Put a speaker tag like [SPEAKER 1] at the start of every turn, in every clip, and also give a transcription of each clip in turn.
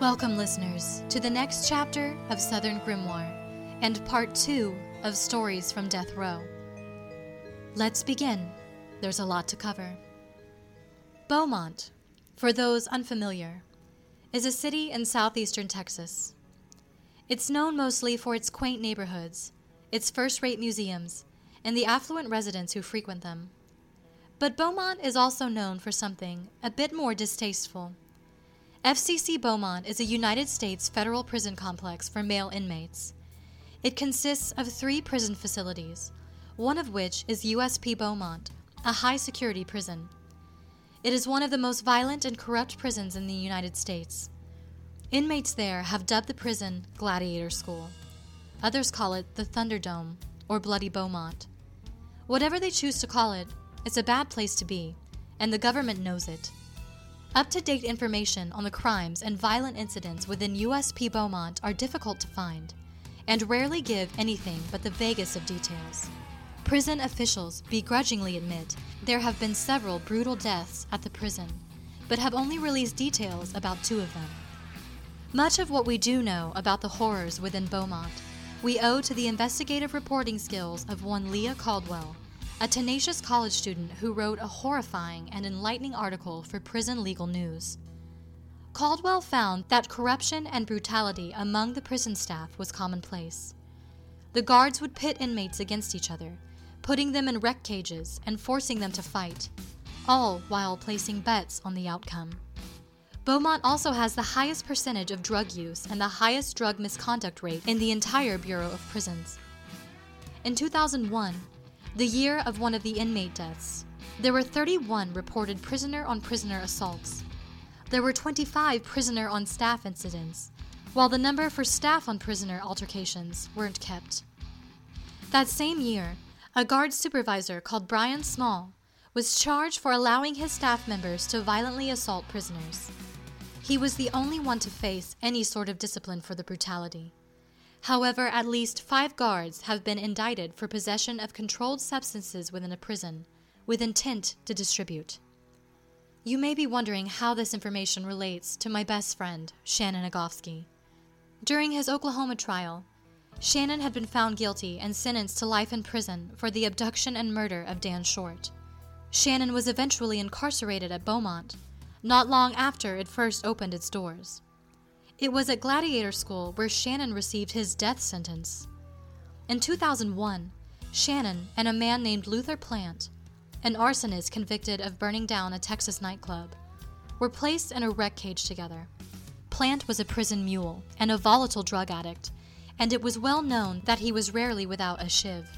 [SPEAKER 1] Welcome, listeners, to the next chapter of Southern Grimoire and part two of Stories from Death Row. Let's begin. There's a lot to cover. Beaumont, for those unfamiliar, is a city in southeastern Texas. It's known mostly for its quaint neighborhoods, its first rate museums, and the affluent residents who frequent them. But Beaumont is also known for something a bit more distasteful. FCC Beaumont is a United States federal prison complex for male inmates. It consists of three prison facilities, one of which is USP Beaumont, a high security prison. It is one of the most violent and corrupt prisons in the United States. Inmates there have dubbed the prison Gladiator School. Others call it the Thunderdome or Bloody Beaumont. Whatever they choose to call it, it's a bad place to be, and the government knows it. Up to date information on the crimes and violent incidents within USP Beaumont are difficult to find, and rarely give anything but the vaguest of details. Prison officials begrudgingly admit there have been several brutal deaths at the prison, but have only released details about two of them. Much of what we do know about the horrors within Beaumont we owe to the investigative reporting skills of one Leah Caldwell, a tenacious college student who wrote a horrifying and enlightening article for Prison Legal News. Caldwell found that corruption and brutality among the prison staff was commonplace. The guards would pit inmates against each other, putting them in rec cages and forcing them to fight, all while placing bets on the outcome. Beaumont also has the highest percentage of drug use and the highest drug misconduct rate in the entire Bureau of Prisons. In 2001, the year of one of the inmate deaths, there were 31 reported prisoner on prisoner assaults. There were 25 prisoner on staff incidents, while the number for staff on prisoner altercations weren't kept. That same year, a guard supervisor called Brian Small was charged for allowing his staff members to violently assault prisoners. He was the only one to face any sort of discipline for the brutality. However, at least five guards have been indicted for possession of controlled substances within a prison with intent to distribute. You may be wondering how this information relates to my best friend, Shannon Agofsky. During his Oklahoma trial, Shannon had been found guilty and sentenced to life in prison for the abduction and murder of Dan Short. Shannon was eventually incarcerated at Beaumont, not long after it first opened its doors. It was at Gladiator School where Shannon received his death sentence. In 2001, Shannon and a man named Luther Plant, an arsonist convicted of burning down a Texas nightclub, were placed in a rec cage together. Plant was a prison mule and a volatile drug addict, and it was well known that he was rarely without a shiv.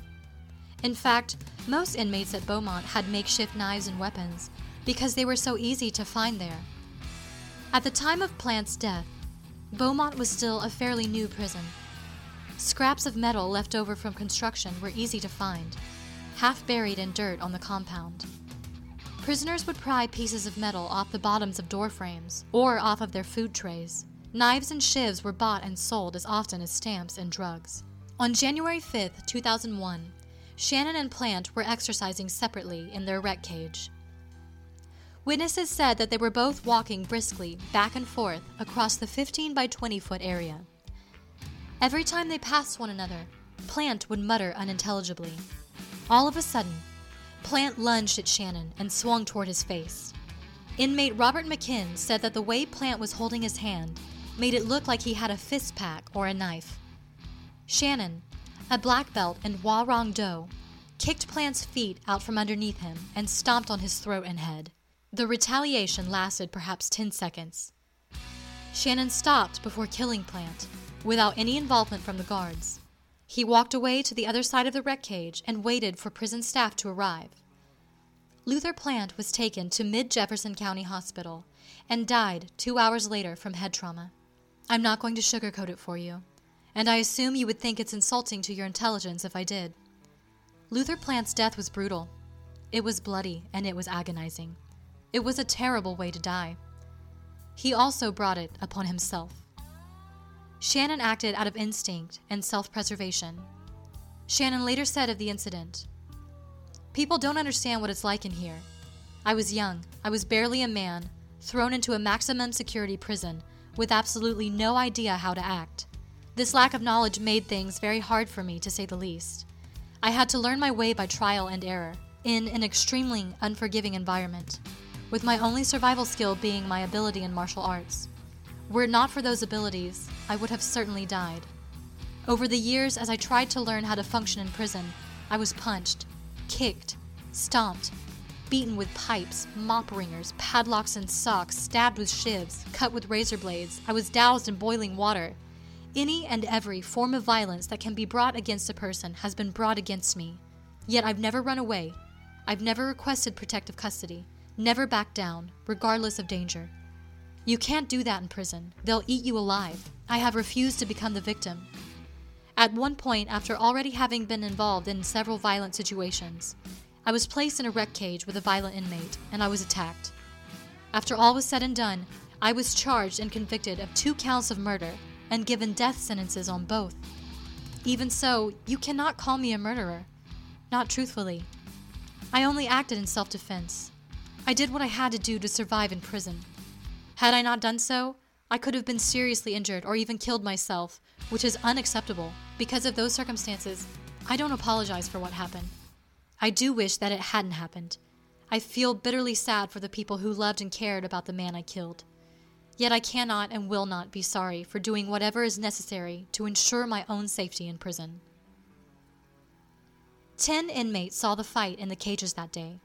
[SPEAKER 1] In fact, most inmates at Beaumont had makeshift knives and weapons because they were so easy to find there. At the time of Plant's death, Beaumont was still a fairly new prison. Scraps of metal left over from construction were easy to find, half buried in dirt on the compound. Prisoners would pry pieces of metal off the bottoms of door frames or off of their food trays. Knives and shivs were bought and sold as often as stamps and drugs. On January 5, 2001, Shannon and Plant were exercising separately in their rec cage. Witnesses said that they were both walking briskly back and forth across the 15 by 20 foot area. Every time they passed one another, Plant would mutter unintelligibly. All of a sudden, Plant lunged at Shannon and swung toward his face. Inmate Robert McKinn said that the way Plant was holding his hand made it look like he had a fist pack or a knife. Shannon, a black belt in Hwarang Do, kicked Plant's feet out from underneath him and stomped on his throat and head. The retaliation lasted perhaps 10 seconds. Shannon stopped before killing Plant, without any involvement from the guards. He walked away to the other side of the rec cage and waited for prison staff to arrive. Luther Plant was taken to Mid Jefferson County Hospital and died two hours later from head trauma. I'm not going to sugarcoat it for you, and I assume you would think it's insulting to your intelligence if I did. Luther Plant's death was brutal. It was bloody and it was agonizing. It was a terrible way to die. He also brought it upon himself. Shannon acted out of instinct and self preservation. Shannon later said of the incident People don't understand what it's like in here. I was young, I was barely a man, thrown into a maximum security prison with absolutely no idea how to act. This lack of knowledge made things very hard for me, to say the least. I had to learn my way by trial and error, in an extremely unforgiving environment, with my only survival skill being my ability in martial arts. Were it not for those abilities, I would have certainly died. Over the years, as I tried to learn how to function in prison, I was punched, kicked, stomped, beaten with pipes, mop wringers, padlocks and socks, stabbed with shivs, cut with razor blades. I was doused in boiling water. Any and every form of violence that can be brought against a person has been brought against me. Yet I've never run away. I've never requested protective custody, never back down, regardless of danger. You can't do that in prison. They'll eat you alive. I have refused to become the victim. At one point, after already having been involved in several violent situations, I was placed in a rec cage with a violent inmate, and I was attacked. After all was said and done, I was charged and convicted of two counts of murder and given death sentences on both. Even so, you cannot call me a murderer. Not truthfully. I only acted in self defense. I did what I had to do to survive in prison. Had I not done so, I could have been seriously injured or even killed myself, which is unacceptable. Because of those circumstances, I don't apologize for what happened. I do wish that it hadn't happened. I feel bitterly sad for the people who loved and cared about the man I killed. Yet I cannot and will not be sorry for doing whatever is necessary to ensure my own safety in prison. Ten inmates saw the fight in the cages that day.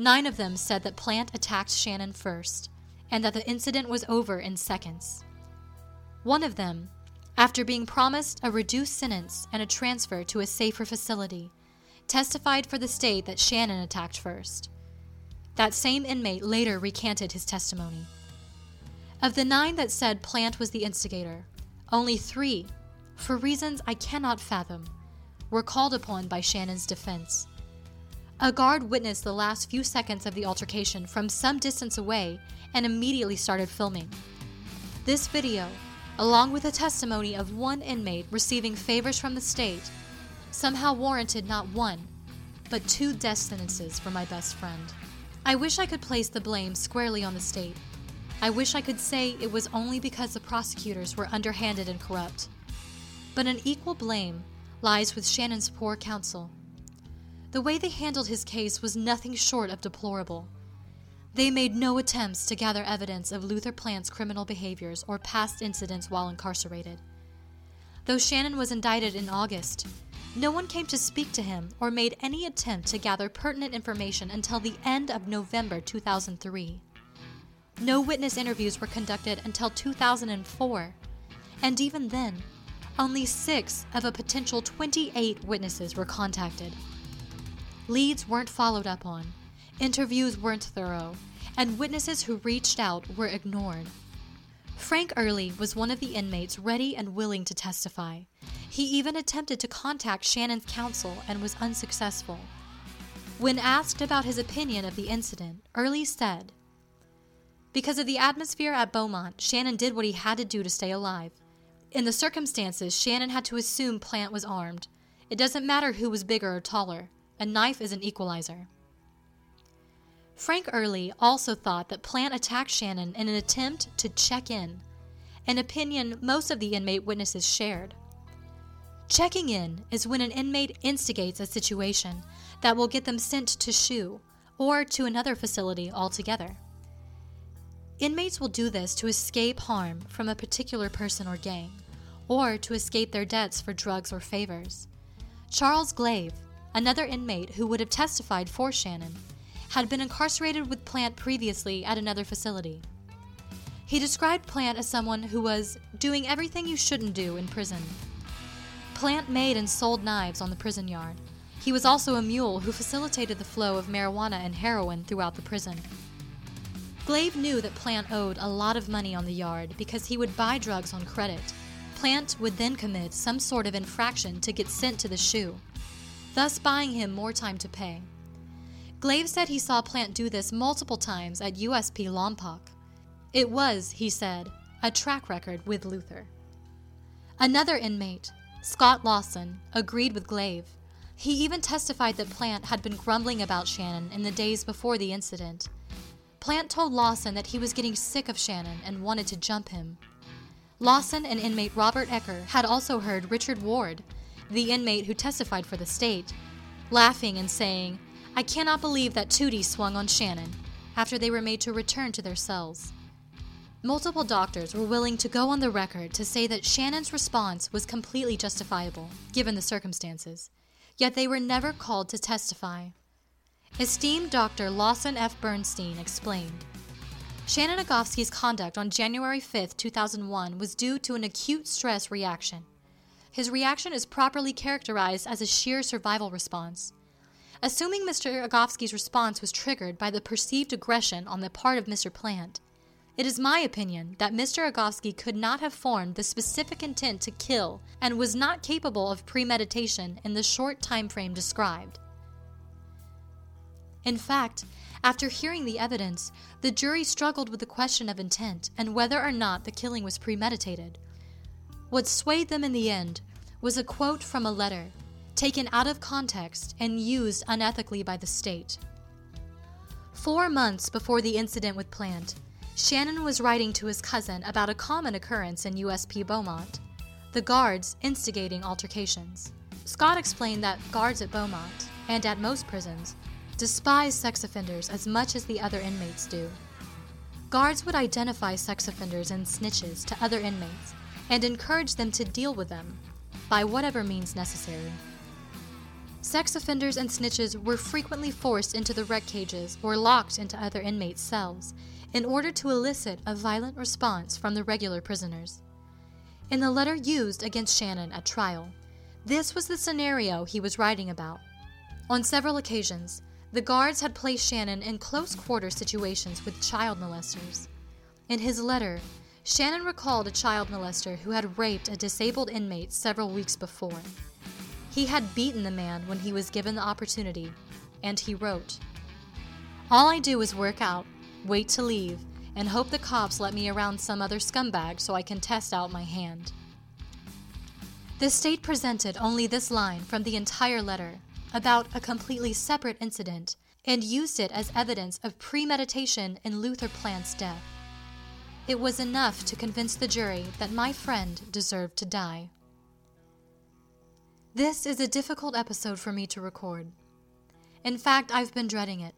[SPEAKER 1] Nine of them said that Plant attacked Shannon first, and that the incident was over in seconds. One of them, after being promised a reduced sentence and a transfer to a safer facility, testified for the state that Shannon attacked first. That same inmate later recanted his testimony. Of the nine that said Plant was the instigator, only three, for reasons I cannot fathom, were called upon by Shannon's defense. A guard witnessed the last few seconds of the altercation from some distance away and immediately started filming. This video, along with the testimony of one inmate receiving favors from the state, somehow warranted not one, but two death sentences for my best friend. I wish I could place the blame squarely on the state. I wish I could say it was only because the prosecutors were underhanded and corrupt. But an equal blame lies with Shannon's poor counsel. The way they handled his case was nothing short of deplorable. They made no attempts to gather evidence of Luther Plant's criminal behaviors or past incidents while incarcerated. Though Shannon was indicted in August, no one came to speak to him or made any attempt to gather pertinent information until the end of November 2003. No witness interviews were conducted until 2004, and even then, only six of a potential 28 witnesses were contacted. Leads weren't followed up on, interviews weren't thorough, and witnesses who reached out were ignored. Frank Early was one of the inmates ready and willing to testify, he even attempted to contact Shannon's counsel and was unsuccessful. When asked about his opinion of the incident, Early said, Because of the atmosphere at Beaumont, Shannon did what he had to do to stay alive. In the circumstances, Shannon had to assume Plant was armed. It doesn't matter who was bigger or taller, a knife is an equalizer. Frank Early also thought that Plant attacked Shannon in an attempt to check in, an opinion most of the inmate witnesses shared. Checking in is when an inmate instigates a situation that will get them sent to SHU or to another facility altogether. Inmates will do this to escape harm from a particular person or gang, or to escape their debts for drugs or favors. Charles Glave, another inmate who would have testified for Shannon, had been incarcerated with Plant previously at another facility. He described Plant as someone who was doing everything you shouldn't do in prison Plant made and sold knives on the prison yard. He was also a mule who facilitated the flow of marijuana and heroin throughout the prison. Glave knew that Plant owed a lot of money on the yard because he would buy drugs on credit. Plant would then commit some sort of infraction to get sent to the SHU, thus buying him more time to pay. Glave said he saw Plant do this multiple times at USP Lompoc. It was, he said, a track record with Luther. Another inmate, Scott Lawson agreed with Glave. He even testified that Plant had been grumbling about Shannon in the days before the incident. Plant told Lawson that he was getting sick of Shannon and wanted to jump him. Lawson and inmate Robert Ecker had also heard Richard Ward, the inmate who testified for the state, laughing and saying, I cannot believe that Tootie swung on Shannon, after they were made to return to their cells. Multiple doctors were willing to go on the record to say that Shannon's response was completely justifiable, given the circumstances, yet they were never called to testify. Esteemed Dr. Lawson F. Bernstein explained Shannon Agofsky's conduct on January 5, 2001 was due to an acute stress reaction. His reaction is properly characterized as a sheer survival response. Assuming Mr. Agofsky's response was triggered by the perceived aggression on the part of Mr. Plant, it is my opinion that Mr. Agofsky could not have formed the specific intent to kill and was not capable of premeditation in the short time frame described. In fact, after hearing the evidence, the jury struggled with the question of intent and whether or not the killing was premeditated. What swayed them in the end was a quote from a letter, taken out of context and used unethically by the state. Four months before the incident with Plant, Shannon was writing to his cousin about a common occurrence in USP Beaumont the guards instigating altercations. Scott explained that guards at Beaumont, and at most prisons, despise sex offenders as much as the other inmates do. Guards would identify sex offenders and snitches to other inmates and encourage them to deal with them by whatever means necessary. Sex offenders and snitches were frequently forced into the rec cages or locked into other inmates' cells in order to elicit a violent response from the regular prisoners. In the letter used against Shannon at trial, this was the scenario he was writing about. On several occasions, the guards had placed Shannon in close quarter situations with child molesters. In his letter, Shannon recalled a child molester who had raped a disabled inmate several weeks before. He had beaten the man when he was given the opportunity, and he wrote All I do is work out, wait to leave, and hope the cops let me around some other scumbag so I can test out my hand. The state presented only this line from the entire letter about a completely separate incident and used it as evidence of premeditation in Luther Plant's death. It was enough to convince the jury that my friend deserved to die. This is a difficult episode for me to record. In fact, I've been dreading it.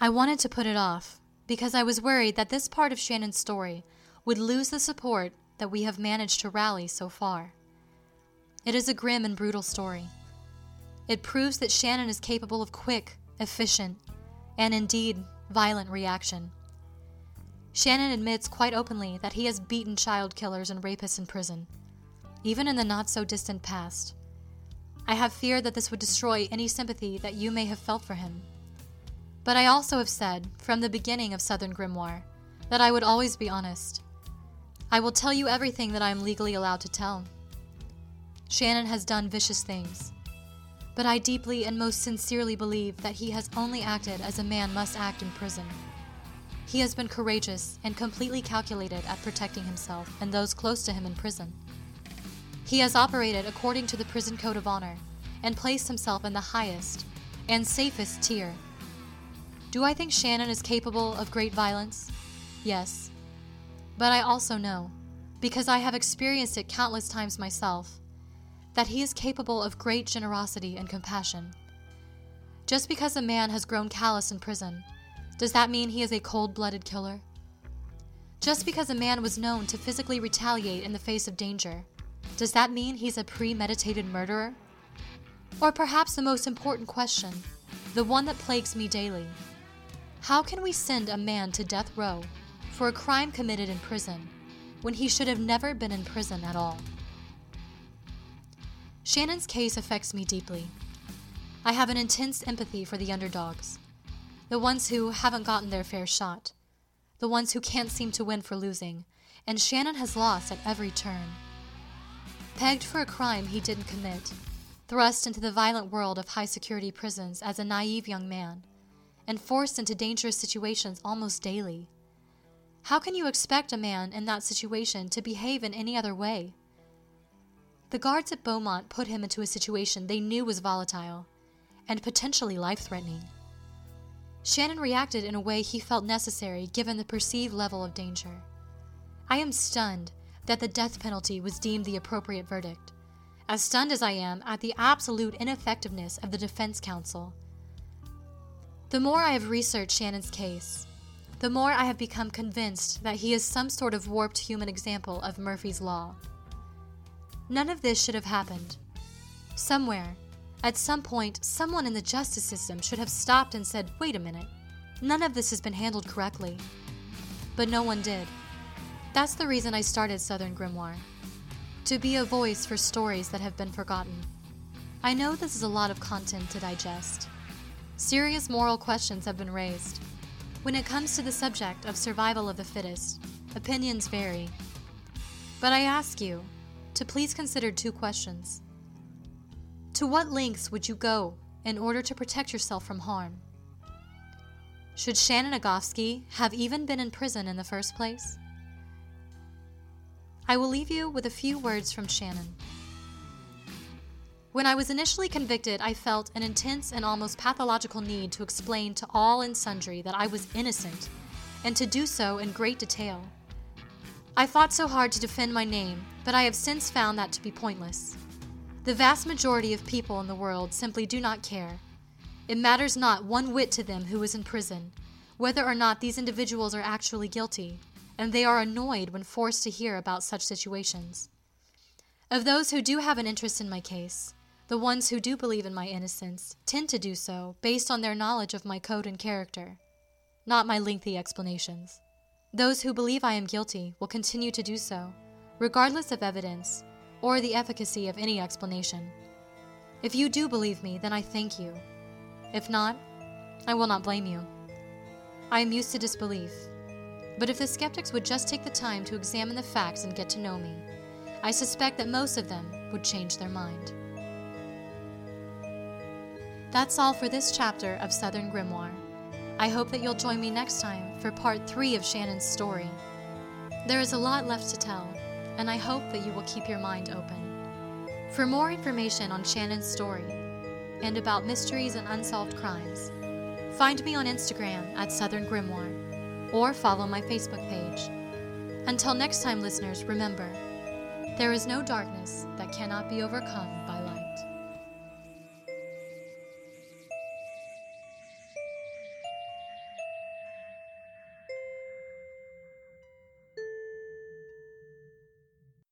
[SPEAKER 1] I wanted to put it off because I was worried that this part of Shannon's story would lose the support that we have managed to rally so far. It is a grim and brutal story. It proves that Shannon is capable of quick, efficient, and indeed violent reaction. Shannon admits quite openly that he has beaten child killers and rapists in prison, even in the not so distant past. I have feared that this would destroy any sympathy that you may have felt for him. But I also have said, from the beginning of Southern Grimoire, that I would always be honest. I will tell you everything that I am legally allowed to tell. Shannon has done vicious things, but I deeply and most sincerely believe that he has only acted as a man must act in prison. He has been courageous and completely calculated at protecting himself and those close to him in prison. He has operated according to the prison code of honor and placed himself in the highest and safest tier. Do I think Shannon is capable of great violence? Yes. But I also know, because I have experienced it countless times myself, that he is capable of great generosity and compassion. Just because a man has grown callous in prison, does that mean he is a cold blooded killer? Just because a man was known to physically retaliate in the face of danger, does that mean he's a premeditated murderer? Or perhaps the most important question, the one that plagues me daily how can we send a man to death row for a crime committed in prison when he should have never been in prison at all? Shannon's case affects me deeply. I have an intense empathy for the underdogs, the ones who haven't gotten their fair shot, the ones who can't seem to win for losing, and Shannon has lost at every turn. Pegged for a crime he didn't commit, thrust into the violent world of high security prisons as a naive young man, and forced into dangerous situations almost daily. How can you expect a man in that situation to behave in any other way? The guards at Beaumont put him into a situation they knew was volatile and potentially life threatening. Shannon reacted in a way he felt necessary given the perceived level of danger. I am stunned that the death penalty was deemed the appropriate verdict, as stunned as I am at the absolute ineffectiveness of the defense counsel. The more I have researched Shannon's case, the more I have become convinced that he is some sort of warped human example of Murphy's Law. None of this should have happened. Somewhere, at some point, someone in the justice system should have stopped and said, wait a minute, none of this has been handled correctly. But no one did. That's the reason I started Southern Grimoire to be a voice for stories that have been forgotten. I know this is a lot of content to digest. Serious moral questions have been raised. When it comes to the subject of survival of the fittest, opinions vary. But I ask you to please consider two questions. To what lengths would you go in order to protect yourself from harm? Should Shannon Agofsky have even been in prison in the first place? I will leave you with a few words from Shannon. When I was initially convicted, I felt an intense and almost pathological need to explain to all and sundry that I was innocent, and to do so in great detail. I fought so hard to defend my name, but I have since found that to be pointless. The vast majority of people in the world simply do not care. It matters not one whit to them who is in prison, whether or not these individuals are actually guilty, and they are annoyed when forced to hear about such situations. Of those who do have an interest in my case, the ones who do believe in my innocence tend to do so based on their knowledge of my code and character, not my lengthy explanations. Those who believe I am guilty will continue to do so, regardless of evidence or the efficacy of any explanation. If you do believe me, then I thank you. If not, I will not blame you. I am used to disbelief. But if the skeptics would just take the time to examine the facts and get to know me, I suspect that most of them would change their mind. That's all for this chapter of Southern Grimoire. I hope that you'll join me next time for part three of Shannon's story. There is a lot left to tell, and I hope that you will keep your mind open. For more information on Shannon's story and about mysteries and unsolved crimes, find me on Instagram at Southern Grimoire or follow my Facebook page. Until next time, listeners, remember there is no darkness that cannot be overcome.